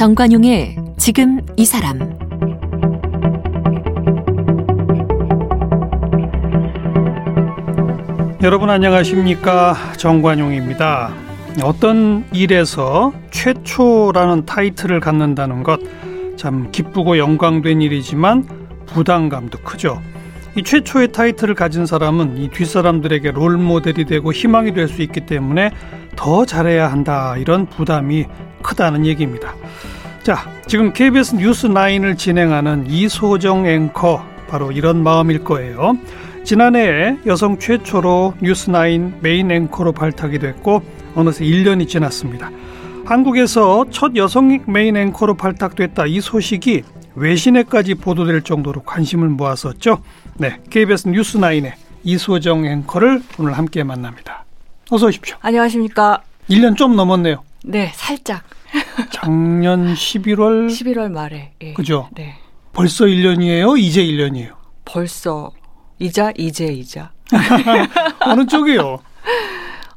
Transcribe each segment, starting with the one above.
정관용의 지금 이 사람 여러분 안녕하십니까 정관용입니다. 어떤 일에서 최초라는 타이틀을 갖는다는 것 참 기쁘고 영광된 일이지만 부담감도 크죠. 이 최초의 타이틀을 가진 사람은 이 뒷사람들에게 롤 모델이 되고 희망이 될 수 있기 때문에 더 잘해야 한다 이런 부담이 크다는 얘기입니다. 자, 지금 KBS 뉴스 9을 진행하는 이소정 앵커 바로 이런 마음일 거예요. 지난해 여성 최초로 뉴스 9 메인 앵커로 발탁이 됐고 어느새 1년이 지났습니다. 한국에서 첫 여성 메인 앵커로 발탁됐다 이 소식이 외신에까지 보도될 정도로 관심을 모았었죠. 네, KBS 뉴스9의 이소정 앵커를 오늘 함께 만납니다. 어서 오십시오. 안녕하십니까. 1년 좀 넘었네요. 네, 살짝. 작년 11월 11월 말에. 예. 그죠? 네. 벌써 1년이에요? 이제 1년이에요? 벌써 이자 이제 이자. 어느 쪽이요?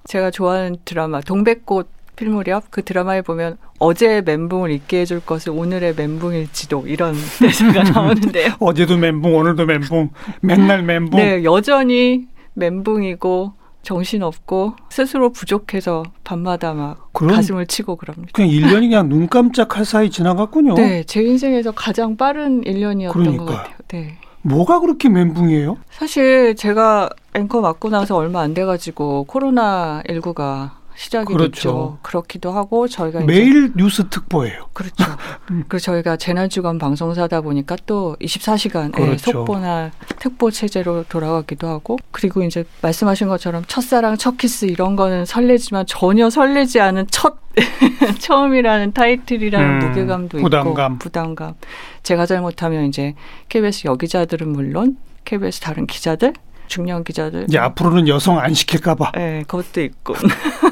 제가 좋아하는 드라마 동백꽃 필무렵 그 드라마에 보면 어제의 멘붕을 잊게 해줄 것을 오늘의 멘붕일지도 이런 대사가 나오는데요. 어제도 멘붕, 오늘도 멘붕, 맨날 멘붕. 네, 여전히 멘붕이고 정신없고 스스로 부족해서 밤마다 막 그럼 가슴을 치고 그럽니다. 그냥 1년이 그냥 눈 깜짝할 사이 지나갔군요. 네, 제 인생에서 가장 빠른 1년이었던 그러니까요. 것 같아요. 네. 뭐가 그렇게 멘붕이에요? 사실 제가 앵커 맡고 나서 얼마 안 돼가지고 코로나 19가 시작이 그렇죠. 됐죠. 그렇기도 하고 저희가 매일 뉴스 특보예요. 그렇죠. 그리고 저희가 재난주관 방송사다 보니까 또 24시간 그렇죠. 속보나 특보 체제로 돌아가기도 하고 그리고 이제 말씀하신 것처럼 첫사랑, 첫 키스 이런 거는 설레지만 전혀 설레지 않은 첫 처음이라는 타이틀이라는 음, 무게감도 부담감. 있고 부담감. 제가 잘못하면 이제 KBS 여기자들은 물론 KBS 다른 기자들, 중년 기자들 이제 앞으로는 여성 안 시킬까봐. 네, 그것도 있고.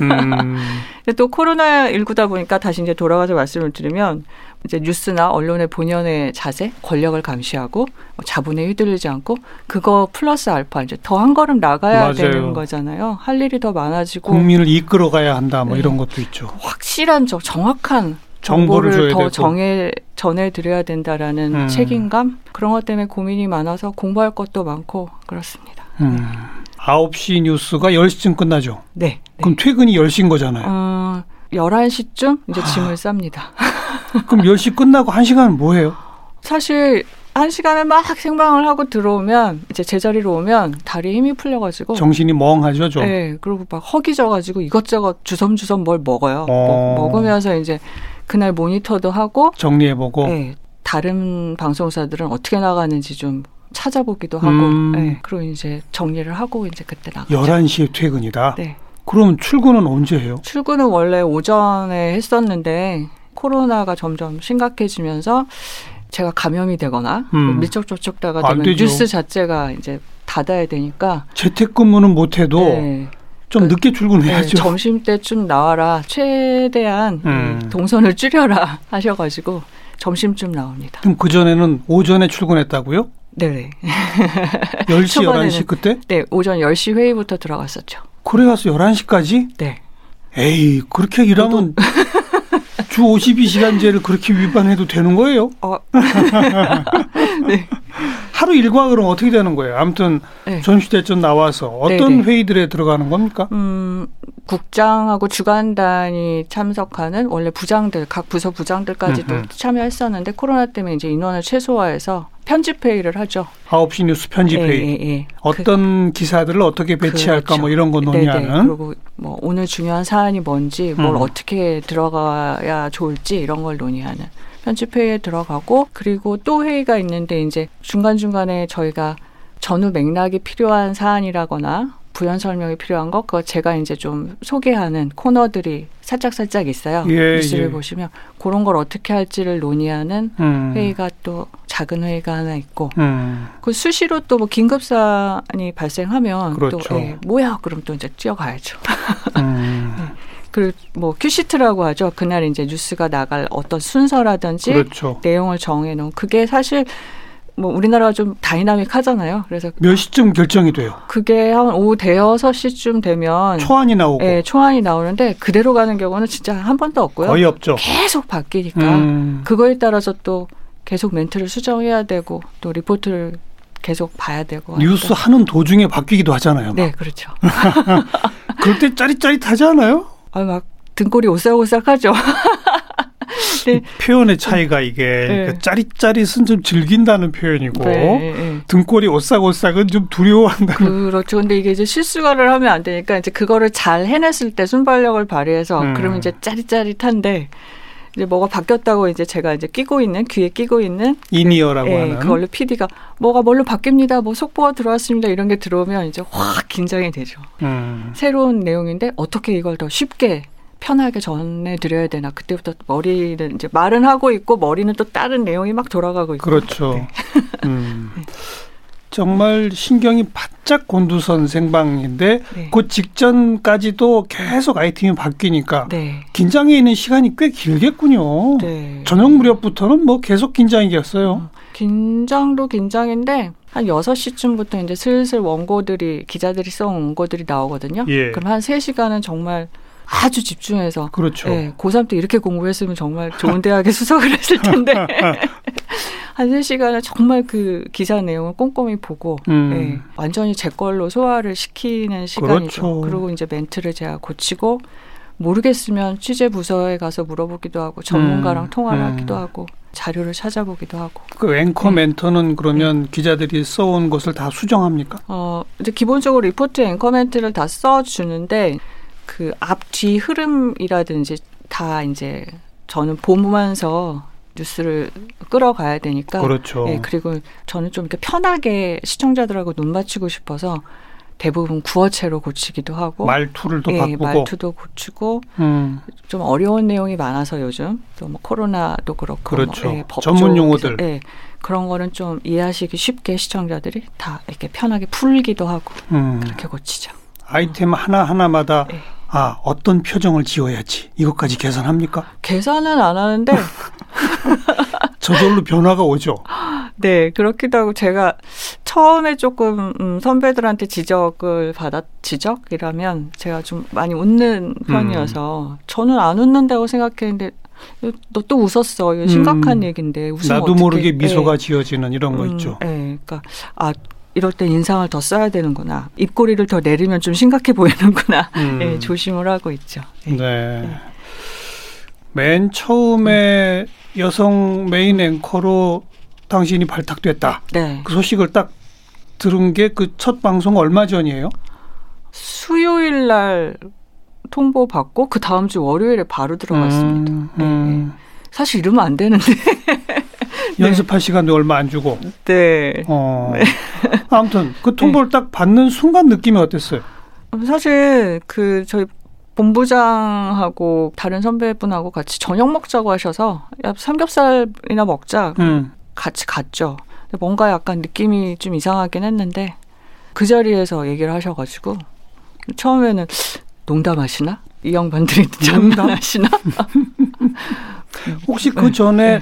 음, 또 코로나 19다 보니까 다시 이제 돌아가서 말씀을 드리면 이제 뉴스나 언론의 본연의 자세, 권력을 감시하고 뭐 자본에 휘둘리지 않고 그거 플러스 알파 이제 더 한 걸음 나가야 맞아요. 되는 거잖아요. 할 일이 더 많아지고 국민을 이끌어가야 한다. 뭐 네. 이런 것도 있죠. 확실한 저 정확한 정보를 정보를, 더 되고. 정해 전해드려야 된다라는 음. 책임감 그런 것 때문에 고민이 많아서 공부할 것도 많고 그렇습니다. 음, 9시 뉴스가 10시쯤 끝나죠. 네. 네. 그럼 퇴근이 10시인 거잖아요. 어, 11시쯤 이제 아. 짐을 쌉니다. 그럼 10시 끝나고 1시간은 뭐 해요? 사실 한 시간을 막 생방을 하고 들어오면 이제 제자리로 오면 다리에 힘이 풀려가지고 정신이 멍하죠, 좀. 네 그리고 막 허기져가지고 이것저것 주섬주섬 뭘 먹어요. 어. 먹, 먹으면서 이제 그날 모니터도 하고 정리해보고. 네, 다른 방송사들은 어떻게 나가는지 좀 찾아보기도 하고 음. 네, 그리고 이제 정리를 하고 이제 그때 나가죠. 11시에 퇴근이다. 네. 그럼 출근은 언제 해요? 출근은 원래 오전에 했었는데 코로나가 점점 심각해지면서 제가 감염이 되거나 음. 밀접 접촉자가 안 되면. 뉴스 자체가 이제 닫아야 되니까 재택근무는 못해도 네, 좀 그- 늦게 네, 출근해야죠. 점심 때쯤 나와라 최대한 음. 이 동선을 줄여라 하셔가지고 점심쯤 나옵니다. 그럼 그 전에는 오전에 출근했다고요? 네네. 10시, 초반에는. 11시 그때? 네 오전 10시 회의부터 들어갔었죠. 그래 가서 11시까지? 네. 에이, 그렇게 일하면 주 52시간제를 그렇게 위반해도 되는 거예요? 어, 하루 일과 그럼 어떻게 되는 거예요? 아무튼 네. 전시대전 나와서 어떤 네네. 회의들에 들어가는 겁니까? 음, 국장하고 주간단이 참석하는 원래 부장들 각 부서 부장들까지도 음흠. 참여했었는데 코로나 때문에 이제 인원을 최소화해서 편집 회의를 하죠. 9시 뉴스 편집 예, 회의. 예, 예. 어떤 기사들을 어떻게 그- 배치할까 그렇죠. 뭐 이런 거 네네. 논의하는 그리고 뭐 오늘 중요한 사안이 뭔지 뭘 음. 어떻게 들어가야 좋을지 이런 걸 논의하는 편집 회의에 들어가고 그리고 또 회의가 있는데 이제 중간 중간에 저희가 전후 맥락이 필요한 사안이라거나 부연 설명이 필요한 것 그거 제가 이제 좀 소개하는 코너들이 살짝 살짝 있어요. 예, 뉴스를 예. 보시면 그런 걸 어떻게 할지를 논의하는 음. 회의가 또 작은 회의가 하나 있고 음. 그 수시로 또 뭐 긴급 사안이 발생하면 그렇죠. 또 예, 뭐야 그럼 또 이제 뛰어가야죠. 음. 그리고 뭐 큐시트라고 하죠. 그날 이제 뉴스가 나갈 어떤 순서라든지 그렇죠. 내용을 정해 놓은 그게 사실 뭐 우리나라가 좀 다이나믹하잖아요. 그래서 몇 시쯤 결정이 돼요? 그게 한 오후 대여섯 시쯤 되면 초안이 나오고 예, 초안이 나오는데 그대로 가는 경우는 진짜 한 번도 없고요. 거의 없죠. 계속 바뀌니까 음, 그거에 따라서 또 계속 멘트를 수정해야 되고 또 리포트를 계속 봐야 되고 뉴스. 하는 도중에 바뀌기도 하잖아요. 네 그렇죠. 그럴 때 짜릿짜릿하지 않아요? 아, 막 등골이 오싹오싹하죠. 네. 표현의 차이가 이게 네. 그 짜릿짜릿은 좀 즐긴다는 표현이고 네, 네. 등골이 오싹오싹은 좀 두려워한다는. 그렇죠. 근데 이게 이제 실수가를 하면 안 되니까 이제 그거를 잘 해냈을 때 순발력을 발휘해서 음. 그러면 이제 짜릿짜릿한데 이제 뭐가 바뀌었다고 이제 제가 이제 끼고 있는 귀에 끼고 있는 이니어라고 예, 하는. 그걸로 PD가 뭐가 뭘로 바뀝니다. 뭐 속보가 들어왔습니다. 이런 게 들어오면 이제 확 긴장이 되죠. 음. 새로운 내용인데 어떻게 이걸 더 쉽게 편하게 전해드려야 되나 그때부터 머리는 이제 말은 하고 있고 머리는 또 다른 내용이 막 돌아가고 있고 그렇죠. 네. 음. 정말 신경이 바짝 곤두선 생방인데 네. 그 직전까지도 계속 아이템이 바뀌니까 네. 긴장해 있는 시간이 꽤 길겠군요. 네. 저녁 무렵부터는 뭐 계속 긴장이겠어요. 긴장도 긴장인데 한 6시쯤부터 이제 슬슬 원고들이 기자들이 써온 원고들이 나오거든요. 예. 그럼 한 3시간은 정말 아주 집중해서 그렇죠. 예, 고3 때 이렇게 공부했으면 정말 좋은 대학에 수석을 했을 텐데 한 3시간은 정말 그 기사 내용을 꼼꼼히 보고 음. 예, 완전히 제 걸로 소화를 시키는 시간이죠. 그렇죠. 그리고 이제 멘트를 제가 고치고 모르겠으면 취재 부서에 가서 물어보기도 하고 전문가랑 음, 통화를 음. 하기도 하고 자료를 찾아보기도 하고 그 앵커 네. 멘터는 그러면 기자들이 써온 것을 다 수정합니까? 어 이제 기본적으로 리포트 앵커 멘트를 다 써주는데 그 앞 뒤 흐름이라든지 다 이제 저는 보면서 뉴스를 끌어가야 되니까 그렇죠. 예, 그리고 저는 좀 이렇게 편하게 시청자들하고 눈 맞추고 싶어서 대부분 구어체로 고치기도 하고 말투를 또 예, 바꾸고. 말투도 고치고 음. 좀 어려운 내용이 많아서 요즘 또 뭐 코로나도 그렇고 그렇죠. 뭐, 예, 법조 전문 용어들. 예, 그런 거는 좀 이해하시기 쉽게 시청자들이 다 이렇게 편하게 풀기도 하고 음. 그렇게 고치죠. 아이템 하나 하나마다 예. 아 어떤 표정을 지어야지 이것까지 계산합니까? 계산은 안 하는데 저절로 변화가 오죠. 네 그렇기도 하고 제가 처음에 조금 음, 선배들한테 지적을 받았 지적이라면 제가 좀 많이 웃는 편이어서 저는 안 웃는다고 생각했는데 너 또 웃었어 이거 심각한 음. 얘기인데 웃으면 나도 어떡해. 모르게 미소가 예. 지어지는 이런 거 음, 있죠. 예, 그러니까 아 이럴 때 인상을 더 써야 되는구나. 입꼬리를 더 내리면 좀 심각해 보이는구나. 음. 예, 조심을 하고 있죠. 예. 네. 맨 처음에 여성 메인 앵커로 당신이 발탁됐다. 네. 그 소식을 딱 들은 게 그 첫 방송 얼마 전이에요? 수요일 날 통보 받고 그 다음 주 월요일에 바로 들어갔습니다. 음, 예, 음. 사실 이러면 안 되는데. 연습할 시간도 얼마 안 주고. 네. 어. 아무튼 그 통보를 딱 받는 순간 느낌이 어땠어요? 사실 그 저희 본부장하고 다른 선배분하고 같이 저녁 먹자고 하셔서 야 삼겹살이나 먹자 음. 같이 갔죠. 뭔가 약간 느낌이 좀 이상하긴 했는데 그 자리에서 얘기를 하셔가지고 처음에는 농담하시나? 이 양반들이 장난하시나? 혹시 그 전에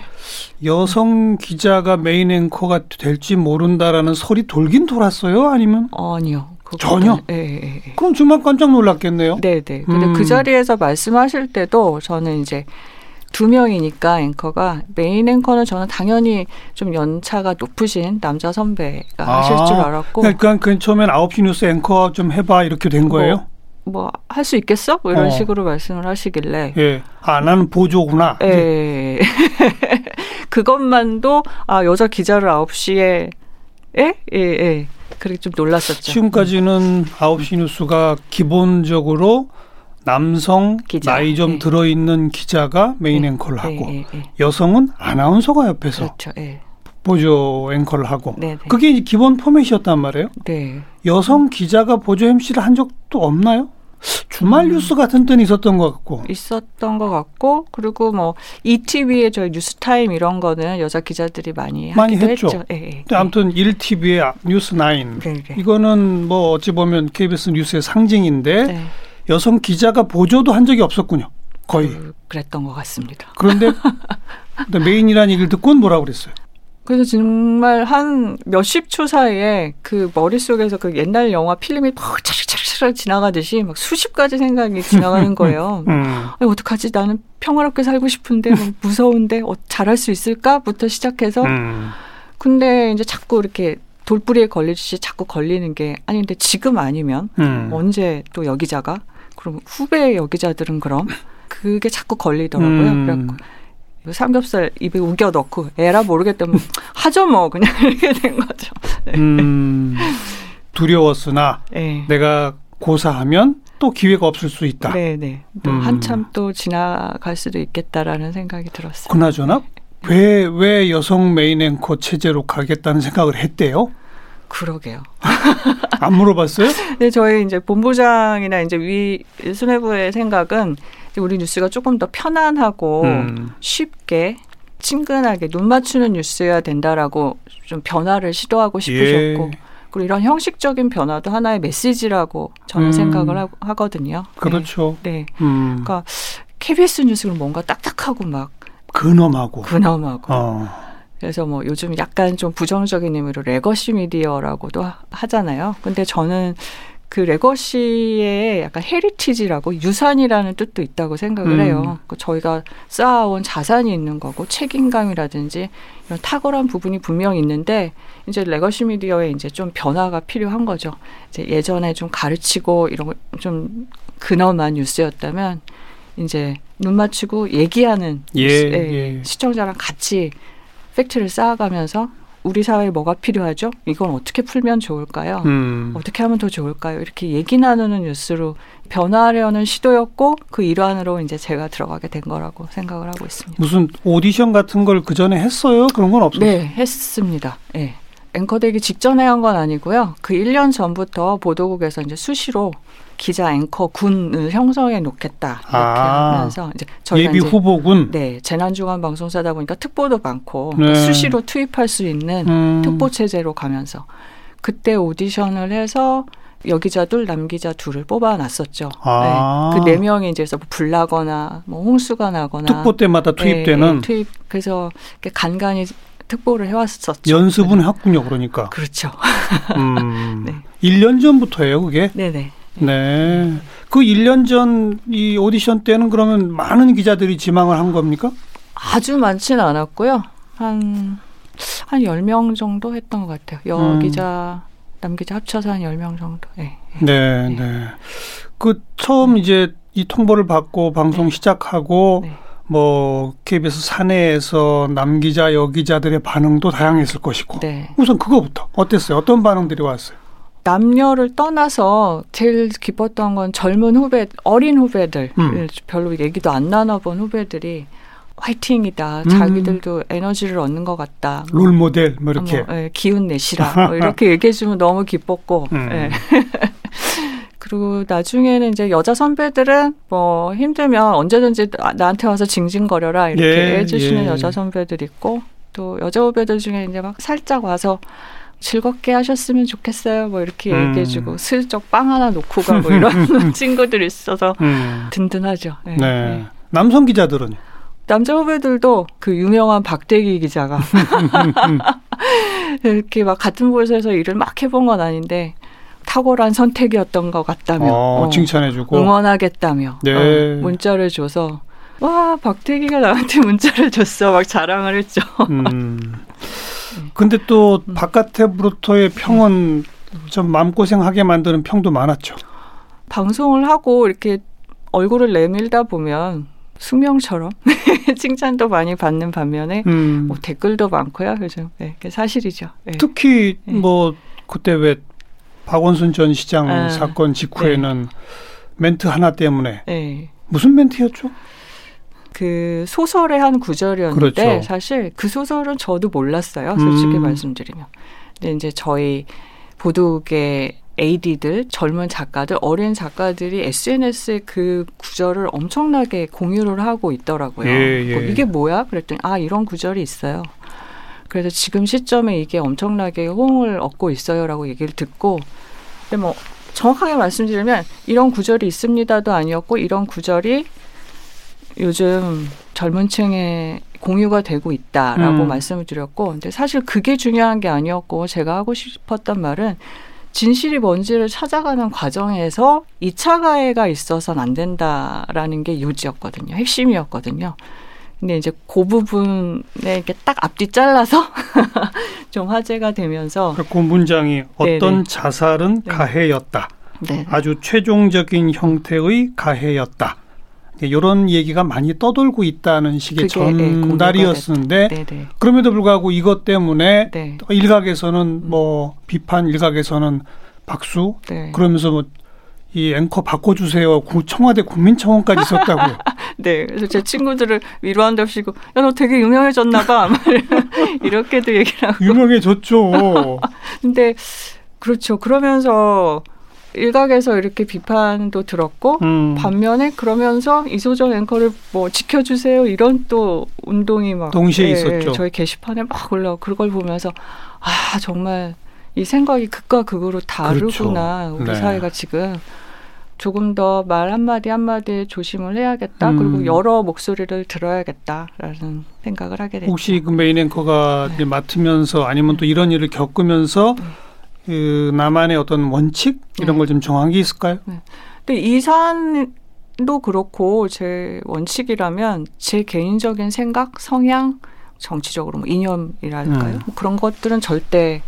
여성 기자가 메인 앵커가 될지 모른다라는 설이 돌긴 돌았어요? 아니면 아니요. 그거보다는- 전혀? 예, 예, 예. 그럼 정말 깜짝 놀랐겠네요. 네, 네. 근데 음. 그 자리에서 말씀하실 때도 저는 이제 두 명이니까 앵커가 메인 앵커는 저는 당연히 좀 연차가 높으신 남자 선배가 하실 줄 알았고 그러니까 그 처음엔 9시 뉴스 앵커 좀 해봐 이렇게 된 거예요? 뭐 할 수 있겠어? 뭐 이런 어. 식으로 말씀을 하시길래 예. 아, 나는 보조구나. 예. 그것만도 아 여자 기자를 9시에 예? 예, 예. 그렇게 좀 놀랐었죠. 지금까지는 9시 뉴스가 기본적으로 남성 기자. 나이 좀 예. 들어있는 기자가 메인 예, 앵커를 예, 하고 예, 예. 여성은 아나운서가 옆에서 그렇죠. 예. 보조 앵커를 하고 네, 네. 그게 이제 기본 포맷이었단 말이에요. 네. 여성 기자가 보조 MC를 한 적도 없나요? 주말 음. 뉴스 같은 때는 있었던 것 같고. 있었던 것 같고 그리고 뭐 2TV의 저희 뉴스타임 이런 거는 여자 기자들이 많이 많이 했죠. 했죠. 예, 예. 근데 아무튼 1TV의 뉴스 9 네, 네. 이거는 뭐 어찌 보면 KBS 뉴스의 상징인데 네. 여성 기자가 보조도 한 적이 없었군요. 거의. 그, 그랬던 것 같습니다. 그런데 메인이라는 얘기를 듣고는 뭐라고 그랬어요? 그래서 정말 한 몇십 초 사이에 그 머릿속에서 그 옛날 영화 필름이 막 차락차락 지나가듯이 막 수십 가지 생각이 지나가는 거예요. 음. 아니, 어떡하지? 나는 평화롭게 살고 싶은데 뭐 무서운데 어, 잘할 수 있을까?부터 시작해서 음. 근데 이제 자꾸 이렇게 돌뿌리에 걸리듯이 자꾸 걸리는 게 아니 근데 지금 아니면 음. 언제 또 여기자가 그럼 후배 여기자들은 그럼 그게 자꾸 걸리더라고요. 음. 그래갖고 그 삼겹살 입에 우겨 넣고 에라 모르겠다면 하죠 뭐 그냥 이렇게 된 거죠. 음. 두려웠으나 네. 내가 고사하면 또 기회가 없을 수 있다. 네, 네. 또 음. 한참 또 지나갈 수도 있겠다라는 생각이 들었어요. 그나저나 왜, 왜 여성 메인 앵커 체제로 가겠다는 생각을 했대요? 그러게요. 안 물어봤어요? 근데 저희 이제 본부장이나 이제 위 수뇌부의 생각은 우리 뉴스가 조금 더 편안하고 음. 쉽게 친근하게 눈 맞추는 뉴스여야 된다라고 좀 변화를 시도하고 싶으셨고 예. 그리고 이런 형식적인 변화도 하나의 메시지라고 저는 음. 생각을 하, 하거든요. 그렇죠. 네. 네. 음. 그러니까 KBS 뉴스는 뭔가 딱딱하고 막 근엄하고. 근엄하고 어. 그래서 뭐 요즘 약간 좀 부정적인 의미로 legacy 미디어라고도 하- 하잖아요. 근데 저는 그 legacy의 약간 heritage라고 유산이라는 뜻도 있다고 생각을 음. 해요. 그 저희가 쌓아온 자산이 있는 거고 책임감이라든지 이런 탁월한 부분이 분명히 있는데 이제 legacy 미디어에 이제 좀 변화가 필요한 거죠. 이제 예전에 좀 가르치고 이런 거좀 근엄한 뉴스였다면 이제 눈 맞추고 얘기하는 예, 뉴스, 예. 시청자랑 같이 팩트를 쌓아가면서 우리 사회에 뭐가 필요하죠? 이건 어떻게 풀면 좋을까요? 음. 어떻게 하면 더 좋을까요? 이렇게 얘기 나누는 뉴스로 변화하려는 시도였고 그 일환으로 이제 제가 들어가게 된 거라고 생각을 하고 있습니다. 무슨 오디션 같은 걸 그 전에 했어요? 그런 건 없었어요? 네, 했습니다. 예. 앵커 되기 직전에 한 건 아니고요. 그 1년 전부터 보도국에서 이제 수시로 기자 앵커 군을 형성해 놓겠다 이렇게 아. 하면서 이제 저희가 예비 후보군. 네 재난중간 방송사다 보니까 특보도 많고 네. 수시로 투입할 수 있는 음. 특보 체제로 가면서 그때 오디션을 해서 여기자 둘 남기자 둘을 뽑아놨었죠. 아. 네. 그네 명이 이제 그래서 불나거나 뭐 홍수가 나거나 특보 때마다 투입되는 예, 예, 투입 그래서 이렇게 간간히 특보를 해왔었죠. 연습은 했군요, 그러니까. 그렇죠. 음. 네. 1년 전부터예요, 그게? 네네. 네. 그 1년 전 이 오디션 때는 그러면 많은 기자들이 지망을 한 겁니까? 아주 많지는 않았고요. 한, 한 10명 정도 했던 것 같아요. 음. 여기자, 남기자 합쳐서 한 10명 정도. 예. 네, 네. 그 처음 이제 이 통보를 받고 방송 시작하고 네. 뭐 KBS 사내에서 남기자 여기자들의 반응도 다양했을 것이고 네. 우선 그거부터 어땠어요? 어떤 반응들이 왔어요? 남녀를 떠나서 제일 기뻤던 건 젊은 후배, 어린 후배들, 음. 별로 얘기도 안 나눠본 후배들이 화이팅이다. 음. 자기들도 에너지를 얻는 것 같다. 뭐, 롤 모델 뭐 이렇게. 뭐, 예, 기운 내시라. 뭐 이렇게 얘기해 주면 너무 기뻤고. 음. 예. 그리고 나중에는 이제 여자 선배들은 뭐 힘들면 언제든지 나- 나한테 와서 징징거려라 이렇게 예, 해주시는 예. 여자 선배들 있고 또 여자 후배들 중에 이제 막 살짝 와서 즐겁게 하셨으면 좋겠어요. 뭐 이렇게 음. 얘기해주고 슬쩍 빵 하나 놓고 가고 이런 친구들이 있어서 음. 든든하죠. 예, 네. 예. 남성 기자들은 남자 후배들도 그 유명한 박대기 기자가 이렇게 막 같은 곳에서 일을 막 해본 건 아닌데 탁월한 선택이었던 것 같다며 어, 어, 칭찬해주고. 응원하겠다며 네. 어, 문자를 줘서 와 박대기가 나한테 문자를 줬어 막 자랑을 했죠. 음. 근데 또 바깥에부터의 평은 좀 마음고생하게 만드는 평도 많았죠. 방송을 하고 이렇게 얼굴을 내밀다 보면 숙명처럼 칭찬도 많이 받는 반면에 음. 뭐 댓글도 많고요. 요즘 네, 사실이죠. 네. 특히 네. 뭐 그때 왜 박원순 전 시장 아, 사건 직후에는 멘트 하나 때문에 네. 무슨 멘트였죠? 그 소설의 한 구절이었는데 그렇죠. 사실 그 소설은 저도 몰랐어요. 솔직히 음. 말씀드리면. 근데 이제 저희 보도국의 AD들, 젊은 작가들, 어린 작가들이 SNS에 그 구절을 엄청나게 공유를 하고 있더라고요. 예, 예. 뭐 이게 뭐야? 그랬더니 아 이런 구절이 있어요. 그래서 지금 시점에 이게 엄청나게 호응을 얻고 있어요라고 얘기를 듣고 근데 뭐 정확하게 말씀드리면 이런 구절이 있습니다도 아니었고 이런 구절이 요즘 젊은 층에 공유가 되고 있다라고 음. 말씀을 드렸고, 근데 사실 그게 중요한 게 아니었고, 제가 하고 싶었던 말은 진실이 뭔지를 찾아가는 과정에서 2차 가해가 있어서는 안 된다라는 게 요지였거든요. 핵심이었거든요. 근데 이제 그 부분에 이렇게 딱 앞뒤 잘라서 좀 화제가 되면서 그 문장이 어떤 네네. 자살은 네. 가해였다. 네. 아주 최종적인 형태의 가해였다. 이런 얘기가 많이 떠돌고 있다는 식의 예, 전달이었는데 네, 네. 그럼에도 불구하고 이것 때문에 네. 일각에서는 뭐 비판, 일각에서는 박수 네. 그러면서 뭐이 앵커 바꿔주세요. 구- 청와대 국민청원까지 있었다고요. 네. 그래서 제 친구들을 위로한답시고, 야, 너 되게 유명해졌나봐. 이렇게도 얘기를 하고. 유명해졌죠. 근데, 그렇죠. 그러면서 일각에서 이렇게 비판도 들었고, 음, 반면에 그러면서 이소정 앵커를 뭐 지켜주세요 이런 또 운동이 막 동시에 예, 있었죠. 예, 저희 게시판에 막 올라오고 그걸 보면서 아 정말 이 생각이 극과 극으로 다르구나 그렇죠. 우리 네. 사회가 지금 조금 더 말 한마디 한마디에 조심을 해야겠다 음. 그리고 여러 목소리를 들어야겠다라는 생각을 하게 됐죠. 혹시 그 메인 앵커가 네. 맡으면서 아니면 또 이런 일을 겪으면서 네. 그 나만의 어떤 원칙 이런 네. 걸좀 정한 게 있을까요? 근데 이 사안도 그렇고 제 원칙이라면 제 개인적인 생각, 성향, 정치적으로 뭐 이념이랄까요? 음. 뭐 그런 것들은 절대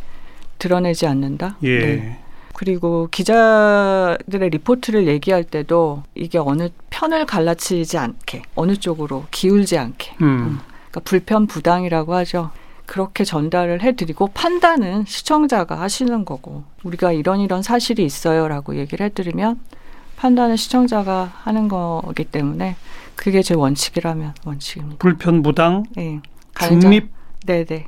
드러내지 않는다. 예. 네. 그리고 기자들의 리포트를 얘기할 때도 이게 어느 편을 갈라치지 않게 어느 쪽으로 기울지 않게 음. 그러니까 불편 부당이라고 하죠. 그렇게 전달을 해드리고 판단은 시청자가 하시는 거고 우리가 이런 이런 사실이 있어요라고 얘기를 해드리면 판단은 시청자가 하는 거기 때문에 그게 제 원칙이라면 원칙입니다. 불편 부당, 예. 가능자- 중립, 네네.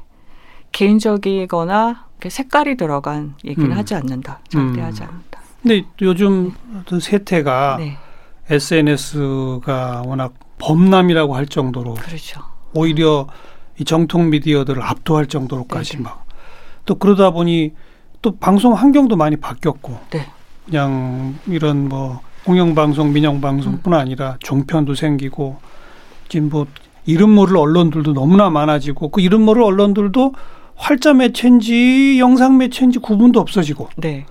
개인적이거나 색깔이 들어간 얘기를 음. 하지 않는다. 절대 음. 하지 않는다. 근데 요즘 어떤 세태가 네, SNS가 워낙 범람이라고 할 정도로 그렇죠. 오히려 이 정통 미디어들을 압도할 정도로까지 네네. 막 또 그러다 보니 또 방송 환경도 많이 바뀌었고 네. 그냥 이런 뭐 공영방송, 민영방송뿐 음. 아니라 종편도 생기고 지금 뭐 이름 모를 언론들도 너무나 많아지고 그 이름 모를 언론들도 활자 매체인지 영상 매체인지 구분도 없어지고 네.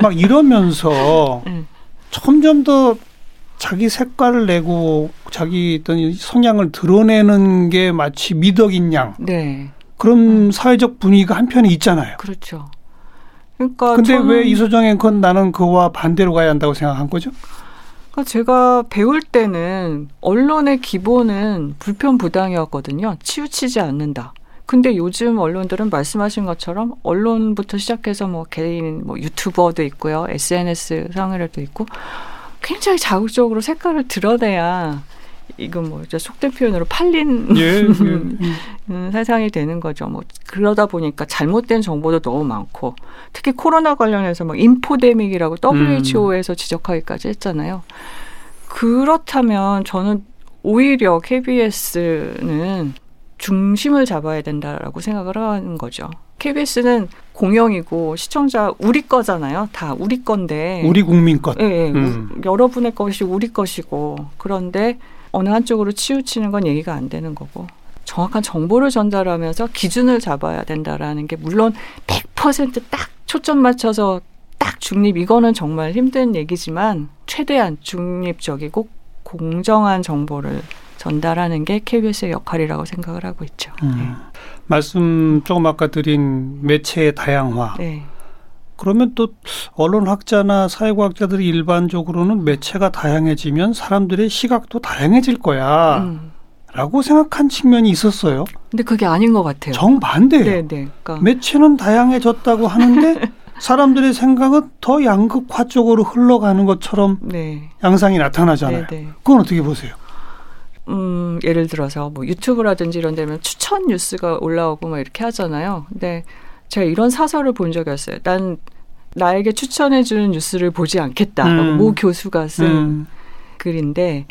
막 이러면서 음. 점점 더 자기 색깔을 내고 자기 어떤 성향을 드러내는 게 마치 미덕인 양 네. 그런 사회적 분위기가 한편에 있잖아요. 그렇죠. 그러니까 근데 왜 이소정 앵커는 나는 그와 반대로 가야 한다고 생각한 거죠? 그러니까 제가 배울 때는 언론의 기본은 불편부당이었거든요. 치우치지 않는다. 근데 요즘 언론들은 말씀하신 것처럼 언론부터 시작해서 뭐 개인 뭐 유튜버도 있고요. SNS 상으로도 있고 굉장히 자극적으로 색깔을 드러내야 이건 뭐 이제 속된 표현으로 팔린 예. 예. 음. 음, 세상이 되는 거죠. 뭐 그러다 보니까 잘못된 정보도 너무 많고 특히 코로나 관련해서 막 인포데믹이라고 WHO에서 지적하기까지 했잖아요. 그렇다면 저는 오히려 KBS는 중심을 잡아야 된다라고 생각을 하는 거죠. KBS는 공영이고 시청자 우리 거잖아요. 다 우리 건데. 우리 국민 것. 예, 예. 음. 우- 여러분의 것이 우리 것이고 그런데 어느 한쪽으로 치우치는 건 얘기가 안 되는 거고 정확한 정보를 전달하면서 기준을 잡아야 된다라는 게 물론 100%딱 초점 맞춰서 딱 중립 이거는 정말 힘든 얘기지만 최대한 중립적이고 공정한 정보를 전달하는 게 KBS의 역할이라고 생각을 하고 있죠. 음. 말씀 조금 아까 드린 매체의 다양화. 네. 그러면 또 언론학자나 사회과학자들이 일반적으로는 매체가 다양해지면 사람들의 시각도 다양해질 거야. 음. 라고 생각한 측면이 있었어요. 근데 그게 아닌 것 같아요. 정반대예요. 네, 네. 그러니까 매체는 다양해졌다고 하는데 사람들의 생각은 더 양극화 쪽으로 흘러가는 것처럼 네. 양상이 나타나잖아요. 네, 네. 그건 어떻게 보세요? 음, 예를 들어서 뭐 유튜브라든지 이런 데면 추천 뉴스가 올라오고 막 이렇게 하잖아요. 근데 제가 이런 사설을 본 적이 없어요. 난 나에게 추천해 주는 뉴스를 보지 않겠다. 음. 모 교수가 쓴 음, 글인데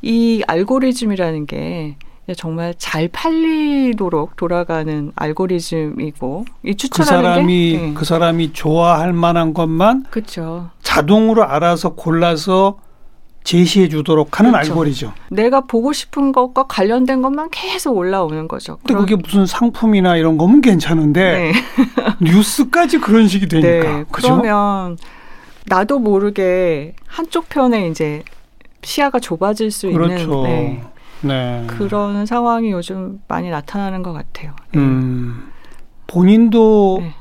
이 알고리즘이라는 게 정말 잘 팔리도록 돌아가는 알고리즘이고 이그 추천하는 사람이 게 네. 그 사람이 좋아할 만한 것만 그렇죠. 자동으로 알아서 골라서 제시해 주도록 하는 그렇죠. 알고리즘. 내가 보고 싶은 것과 관련된 것만 계속 올라오는 거죠. 근데 그게 무슨 상품이나 이런 거면 괜찮은데 네. 뉴스까지 그런 식이 되니까. 네. 그죠? 그러면 나도 모르게 한쪽 편에 이제 시야가 좁아질 수 그렇죠. 있는 네. 네. 그런 상황이 요즘 많이 나타나는 것 같아요. 네. 음. 본인도 네.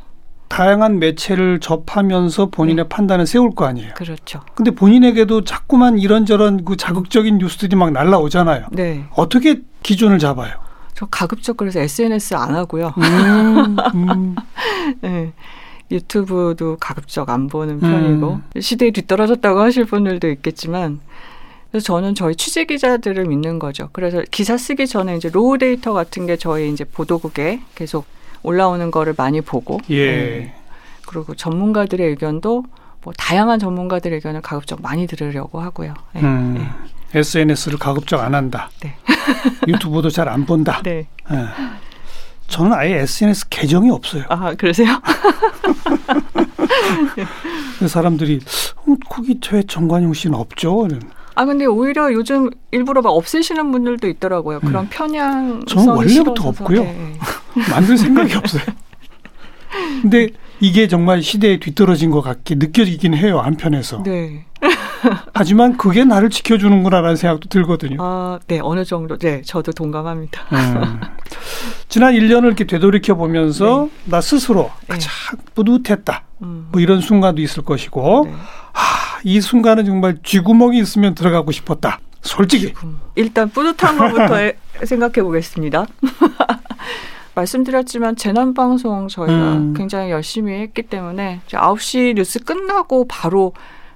다양한 매체를 접하면서 본인의 판단을 세울 거 아니에요. 그렇죠. 근데 본인에게도 자꾸만 이런저런 그 자극적인 뉴스들이 막 날라오잖아요. 네. 어떻게 기준을 잡아요? 저 가급적 그래서 SNS 안 하고요. 음, 음, 네. 유튜브도 가급적 안 보는 음. 편이고 시대에 뒤떨어졌다고 하실 분들도 있겠지만 그래서 저는 저희 취재 기자들을 믿는 거죠. 그래서 기사 쓰기 전에 이제 raw data 같은 게 저희 이제 보도국에 계속 올라오는 거를 많이 보고 예. 네. 그리고 전문가들의 의견도 뭐 다양한 전문가들의 의견을 가급적 많이 들으려고 하고요. 네. 음, 네. SNS를 가급적 안 한다. 네. 유튜브도 잘 안 본다. 네. 예. 저는 아예 SNS 계정이 없어요. 아 그러세요? 그래서 사람들이 어, 거기 왜 정관용 씨는 없죠? 아 근데 오히려 요즘 일부러 막 없애시는 분들도 있더라고요. 그런 편향. 음. 저는 원래부터 없고요. 네. 만들 생각이 없어요. 근데 이게 정말 시대에 뒤떨어진 것 같게 느껴지긴 해요 한편에서. 네. 하지만 그게 나를 지켜주는구나라는 생각도 들거든요. 아, 네, 어느 정도. 네, 저도 동감합니다. 음. 지난 1년을 이렇게 되돌이켜 보면서 나 스스로 네. 가장 뿌듯했다. 음. 뭐 이런 순간도 있을 것이고, 네. 아, 이 순간은 정말 쥐구멍이 있으면 들어가고 싶었다. 솔직히. 음. 일단 뿌듯한 것부터 해- 생각해 보겠습니다. 말씀드렸지만 재난 방송 저희가 음. 굉장히 열심히 했기 때문에 이제 9시 뉴스 끝나고 바로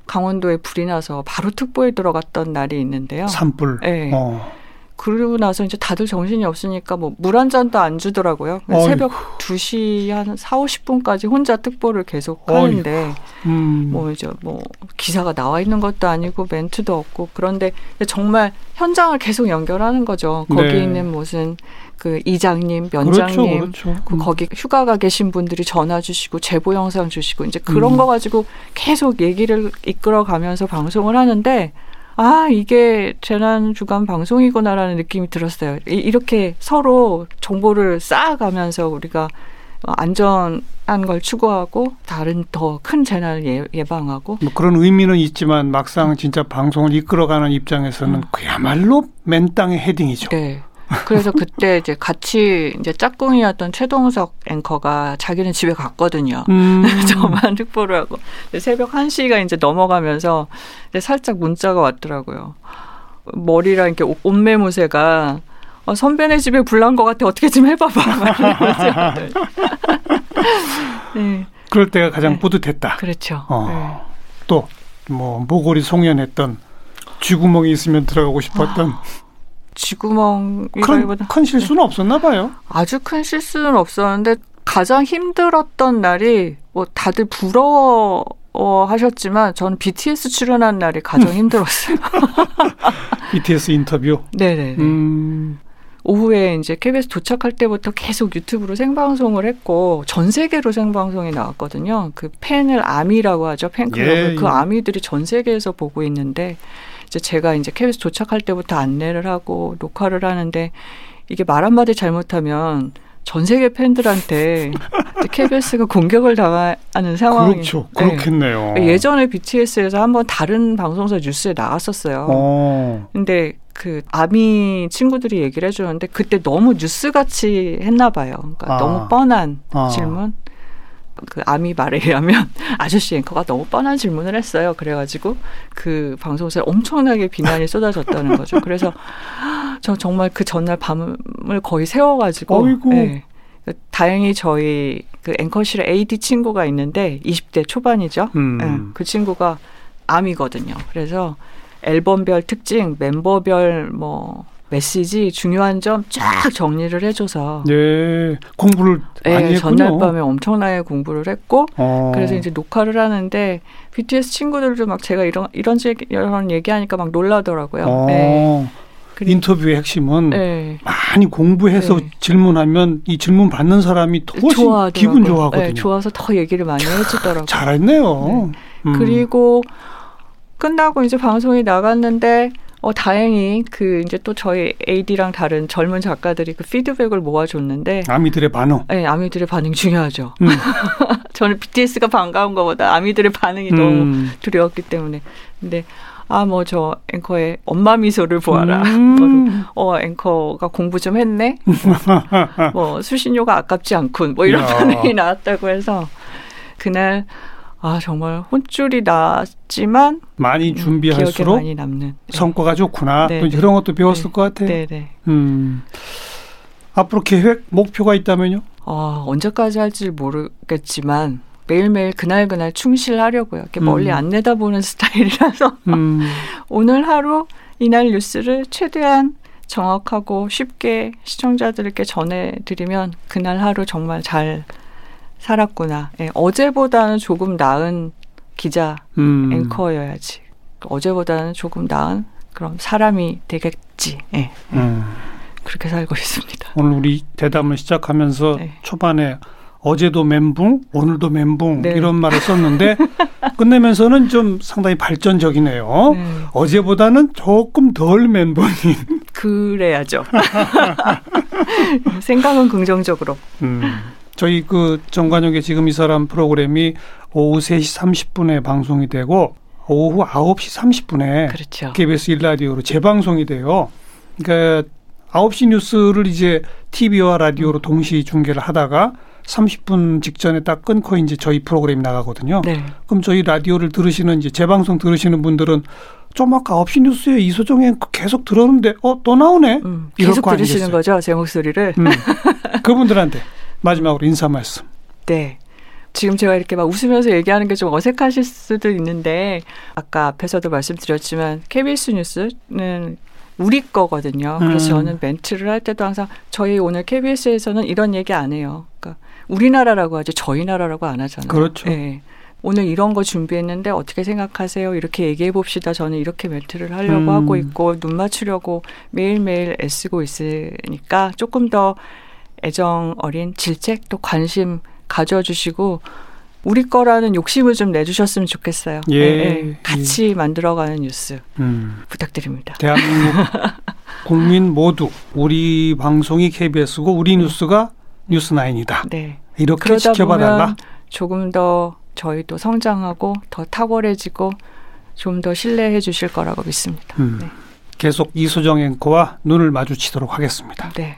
강원도에 불이 나서 바로 특보에 들어갔던 날이 있는데요. 산불. 네. 어. 그러고 나서 이제 다들 정신이 없으니까 뭐 물 한 잔도 안 주더라고요. 어이구. 새벽 2시 한 4, 50분까지 혼자 특보를 계속. 하는데 음. 뭐 이제 뭐 기사가 나와 있는 것도 아니고 멘트도 없고 그런데 정말 현장을 계속 연결하는 거죠. 거기 네. 있는 무슨 그 이장님, 그렇죠, 면장님, 그렇죠. 그 음. 거기 휴가가 계신 분들이 전화 주시고 제보 영상 주시고 이제 그런 음. 거 가지고 계속 얘기를 이끌어 가면서 방송을 하는데 아 이게 재난 주간 방송이구나라는 느낌이 들었어요. 이- 이렇게 서로 정보를 쌓아가면서 우리가 어, 안전한 걸 추구하고 다른 더 큰 재난을 예, 예방하고 뭐 그런 의미는 있지만 막상 진짜 방송을 이끌어가는 입장에서는 음. 그야말로 맨 땅의 헤딩이죠. 네. 그래서 그때 이제 같이 이제 짝꿍이었던 최동석 앵커가 자기는 집에 갔거든요. 음. 저만 특보를 하고 새벽 1시가 이제 넘어가면서 이제 살짝 문자가 왔더라고요. 머리랑 이렇게 옷- 옷매무새가 어, 선배네 집에 불난 것 같아 어떻게 좀 해봐봐. 네, 그럴 때가 가장 네. 뿌듯했다. 그렇죠. 어. 또뭐 모골이 송연했던 쥐구멍이 있으면 들어가고 싶었던 네. 이거보다 큰 실수는 없었나 봐요. 아주 큰 실수는 없었는데 가장 힘들었던 날이 뭐 다들 부러워 하셨지만 저는 BTS 출연한 날이 가장 힘들었어요. BTS 인터뷰. 네네네. 음. 오후에 이제 KBS 도착할 때부터 계속 유튜브로 생방송을 했고 전 세계로 생방송이 나왔거든요. 그 팬을 아미라고 하죠. 팬클럽을 예, 그 예. 아미들이 전 세계에서 보고 있는데 이제 제가 이제 KBS 도착할 때부터 안내를 하고 녹화를 하는데 이게 말 한마디 잘못하면 전 세계 팬들한테 KBS가 공격을 당하는 상황이 그렇죠. 네. 그렇겠네요. 예전에 BTS에서 한번 다른 방송사 뉴스에 나갔었어요. 어. 근데 그 아미 친구들이 얘기를 해주는데 그때 너무 뉴스 같이 했나 봐요. 그러니까 아. 너무 뻔한 아. 질문. 그 아미 말에 의하면 아저씨 앵커가 너무 뻔한 질문을 했어요. 그래가지고 그 방송사에 엄청나게 비난이 쏟아졌다는 거죠. 그래서 저 정말 그 전날 밤을 거의 세워가지고 어이구. 네. 다행히 저희 그 앵커실에 AD 친구가 있는데 20대 초반이죠. 음. 네, 그 친구가 암이거든요. 그래서 앨범별 특징, 멤버별 뭐 메시지 중요한 점 쫙 정리를 해줘서 예. 공부를 많이 예. 전날 밤에 엄청나게 공부를 했고 어. 그래서 이제 녹화를 하는데 BTS 친구들도 막 제가 이런 이런 제- 이런 얘기하니까 막 놀라더라고요. 어. 네. 그리고- 인터뷰의 핵심은 네. 많이 공부해서 네. 질문하면 이 질문 받는 사람이 더 훨씬 좋아하더라고요. 기분 좋아하거든요. 네, 좋아서 더 얘기를 많이 해주더라고요. 잘했네요. 음. 그리고 끝나고 이제 방송이 나갔는데 어 다행히 그 이제 또 저희 AD랑 다른 젊은 작가들이 그 피드백을 모아줬는데 아미들의 반응. 네, 아미들의 반응 중요하죠. 음. 저는 BTS가 반가운 것보다 아미들의 반응이 너무 음. 두려웠기 때문에. 근데 아 뭐 저 앵커의 엄마 미소를 보아라. 음. 어 앵커가 공부 좀 했네. 뭐 수신료가 아깝지 않군. 뭐 이런 야. 반응이 나왔다고 해서 그날 아 정말 혼쭐이 났지만 많이 음, 준비할수록 많이 남는. 네. 성과가 좋구나. 네, 또 네. 이런 것도 배웠을 네. 것 같아요. 네네. 음. 앞으로 계획, 목표가 있다면요? 아 언제까지 할지 모르겠지만 매일매일 그날 그날 충실하려고요. 이렇게 멀리 음. 안 내다보는 스타일이라서 음. 오늘 하루 이날 뉴스를 최대한 정확하고 쉽게 시청자들께 전해드리면 그날 하루 정말 잘 살았구나. 예, 어제보다는 조금 나은 기자 음. 앵커여야지. 어제보다는 조금 나은 그런 사람이 되겠지. 예, 음. 그렇게 살고 있습니다. 오늘 우리 대담을 시작하면서 네. 초반에 어제도 멘붕, 오늘도 멘붕 네. 이런 말을 썼는데 끝내면서는 좀 상당히 발전적이네요. 네, 어제보다는 조금 덜 멘붕인. 그래야죠. 생각은 긍정적으로. 음. 저희 그 정관용의 지금 이 사람 프로그램이 오후 3시 30분에 방송이 되고 오후 9시 30분에 그렇죠. KBS 1라디오로 재방송이 돼요. 그러니까 9시 뉴스를 이제 TV와 라디오로 동시 중계를 하다가 30분 직전에 딱 끊고 이제 저희 프로그램이 나가거든요. 네. 그럼 저희 라디오를 들으시는 이제 재방송 들으시는 분들은 좀 아까 9시 뉴스에 이소정 앵커 계속 들었는데 어 또 나오네. 음, 계속 거 들으시는? 거죠, 제 목소리를. 음. 그분들한테 마지막으로 인사 말씀. 네. 지금 제가 이렇게 막 웃으면서 얘기하는 게 좀 어색하실 수도 있는데 아까 앞에서도 말씀드렸지만 KBS 뉴스는 우리 거거든요. 그래서 음. 저는 멘트를 할 때도 항상 저희 오늘 KBS에서는 이런 얘기 안 해요. 그러니까 우리나라라고 하지 저희 나라라고 안 하잖아요. 그렇죠. 네. 오늘 이런 거 준비했는데 어떻게 생각하세요? 이렇게 얘기해 봅시다. 저는 이렇게 멘트를 하려고 음. 하고 있고 눈 맞추려고 매일매일 애쓰고 있으니까 조금 더 애정 어린 질책 또 관심 가져주시고 우리 거라는 욕심을 좀 내주셨으면 좋겠어요. 예. 같이 만들어가는 뉴스 음. 부탁드립니다. 대한민국 국민 모두 우리 방송이 KBS고 우리 뉴스가 뉴스나인이다. 네. 이렇게 지켜봐달라. 조금 더 저희도 성장하고 더 탁월해지고 좀 더 신뢰해 주실 거라고 믿습니다. 음. 네. 계속 이소정 앵커와 눈을 마주치도록 하겠습니다. 네.